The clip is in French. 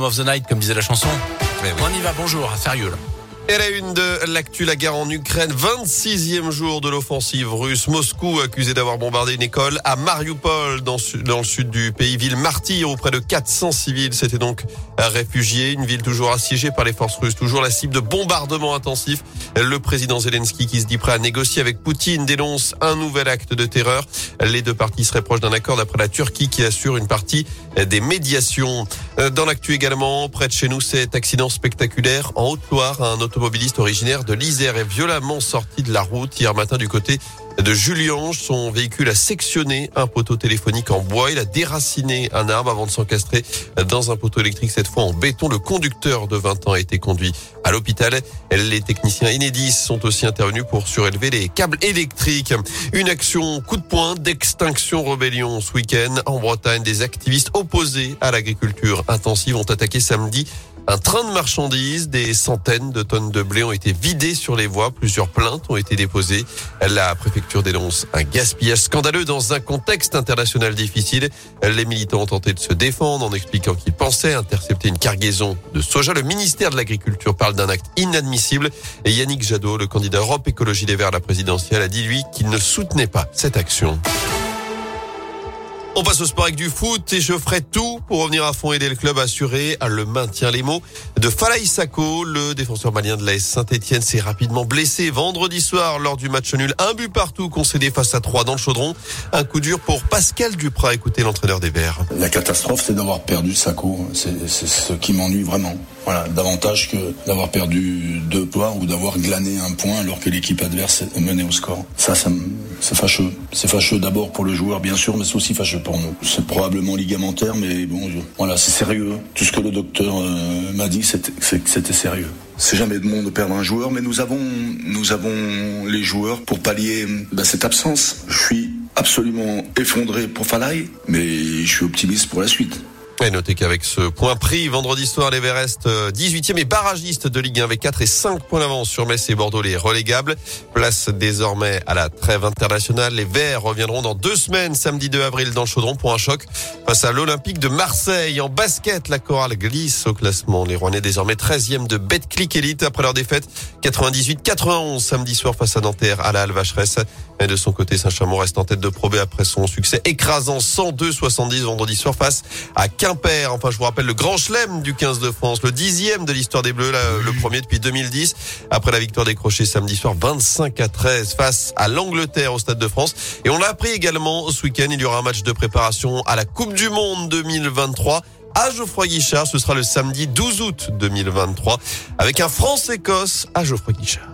of the Night, comme disait la chanson. Mais oui. On y va, bonjour, sérieux là. Et la une de l'actu, la guerre en Ukraine, 26e jour de l'offensive russe. Moscou accusé d'avoir bombardé une école à Mariupol, dans, dans le sud du pays, ville martyre, où près de 400 civils s'étaient donc réfugiés. Une ville toujours assiégée par les forces russes, toujours la cible de bombardements intensifs. Le président Zelensky, qui se dit prêt à négocier avec Poutine, dénonce un nouvel acte de terreur. Les deux parties seraient proches d'un accord d'après la Turquie, qui assure une partie des médiations. Euh, Dans l'actu également, près de chez nous, cet accident spectaculaire en Haute-Loire. Un automobiliste originaire de l'Isère est violemment sorti de la route hier matin du côté de Juliange. Son véhicule a sectionné un poteau téléphonique en bois. Il a déraciné un arbre avant de s'encastrer dans un poteau électrique, cette fois en béton. Le conducteur de 20 ans a été conduit à l'hôpital. Les techniciens Enedis sont aussi intervenus pour surélever les câbles électriques. Une action coup de poing d'extinction rébellion ce week-end en Bretagne. Des activistes opposés à l'agriculture intensive ont attaqué samedi un train de marchandises, des centaines de tonnes de blé ont été vidées sur les voies. Plusieurs plaintes ont été déposées. La préfecture dénonce un gaspillage scandaleux dans un contexte international difficile. Les militants ont tenté de se défendre en expliquant qu'ils pensaient intercepter une cargaison de soja. Le ministère de l'Agriculture parle d'un acte inadmissible. Et Yannick Jadot, le candidat Europe Écologie Les Verts à la présidentielle, a dit lui qu'il ne soutenait pas cette action. On passe au sport avec du foot et je ferai tout pour revenir à fond aider le club à assurer le maintien. Les mots de Falaï Sako, le défenseur malien de l'AS Saint-Etienne, s'est rapidement blessé vendredi soir lors du match nul. Un but partout concédé face à trois dans le chaudron. Un coup dur pour Pascal Duprat. Écoutez l'entraîneur des Verts. La catastrophe, c'est d'avoir perdu Sako. C'est ce qui m'ennuie vraiment. Voilà, davantage que d'avoir perdu deux points ou d'avoir glané un point alors que l'équipe adverse menée au score. Ça, ça c'est fâcheux. C'est fâcheux d'abord pour le joueur, bien sûr, mais c'est aussi fâcheux pour nous. C'est probablement ligamentaire, mais bon, voilà, c'est sérieux. Tout ce que le docteur euh, m'a dit, c'était sérieux. C'est jamais de monde de perdre un joueur, mais nous avons, nous avons les joueurs pour pallier bah, cette absence. Je suis absolument effondré pour Falaï, mais je suis optimiste pour la suite. Et notez qu'avec ce point pris, vendredi soir, les Verts restent euh, 18e et barragistes de Ligue 1 avec 4 et 5 points d'avance sur Metz et Bordeaux, les relégables. Place désormais à la trêve internationale. Les Verts reviendront dans deux semaines, samedi 2 avril, dans le Chaudron pour un choc face à l'Olympique de Marseille. En basket, la chorale glisse au classement. Les Rouennais désormais 13e de Betclic Elite après leur défaite 98-91 samedi soir face à Nanterre à la Halle Vacheresse. Et de son côté, Saint-Chamond reste en tête de probé après son succès écrasant 102-70 vendredi soir face à Quimper. Enfin, je vous rappelle le grand chelem du 15 de France, le dixième de l'histoire des Bleus, là, le premier depuis 2010. Après la victoire décrochée samedi soir 25 à 13 face à l'Angleterre au Stade de France. Et on l'a appris également ce week-end, il y aura un match de préparation à la Coupe du Monde 2023 à Geoffroy Guichard. Ce sera le samedi 12 août 2023 avec un France-Écosse à Geoffroy Guichard.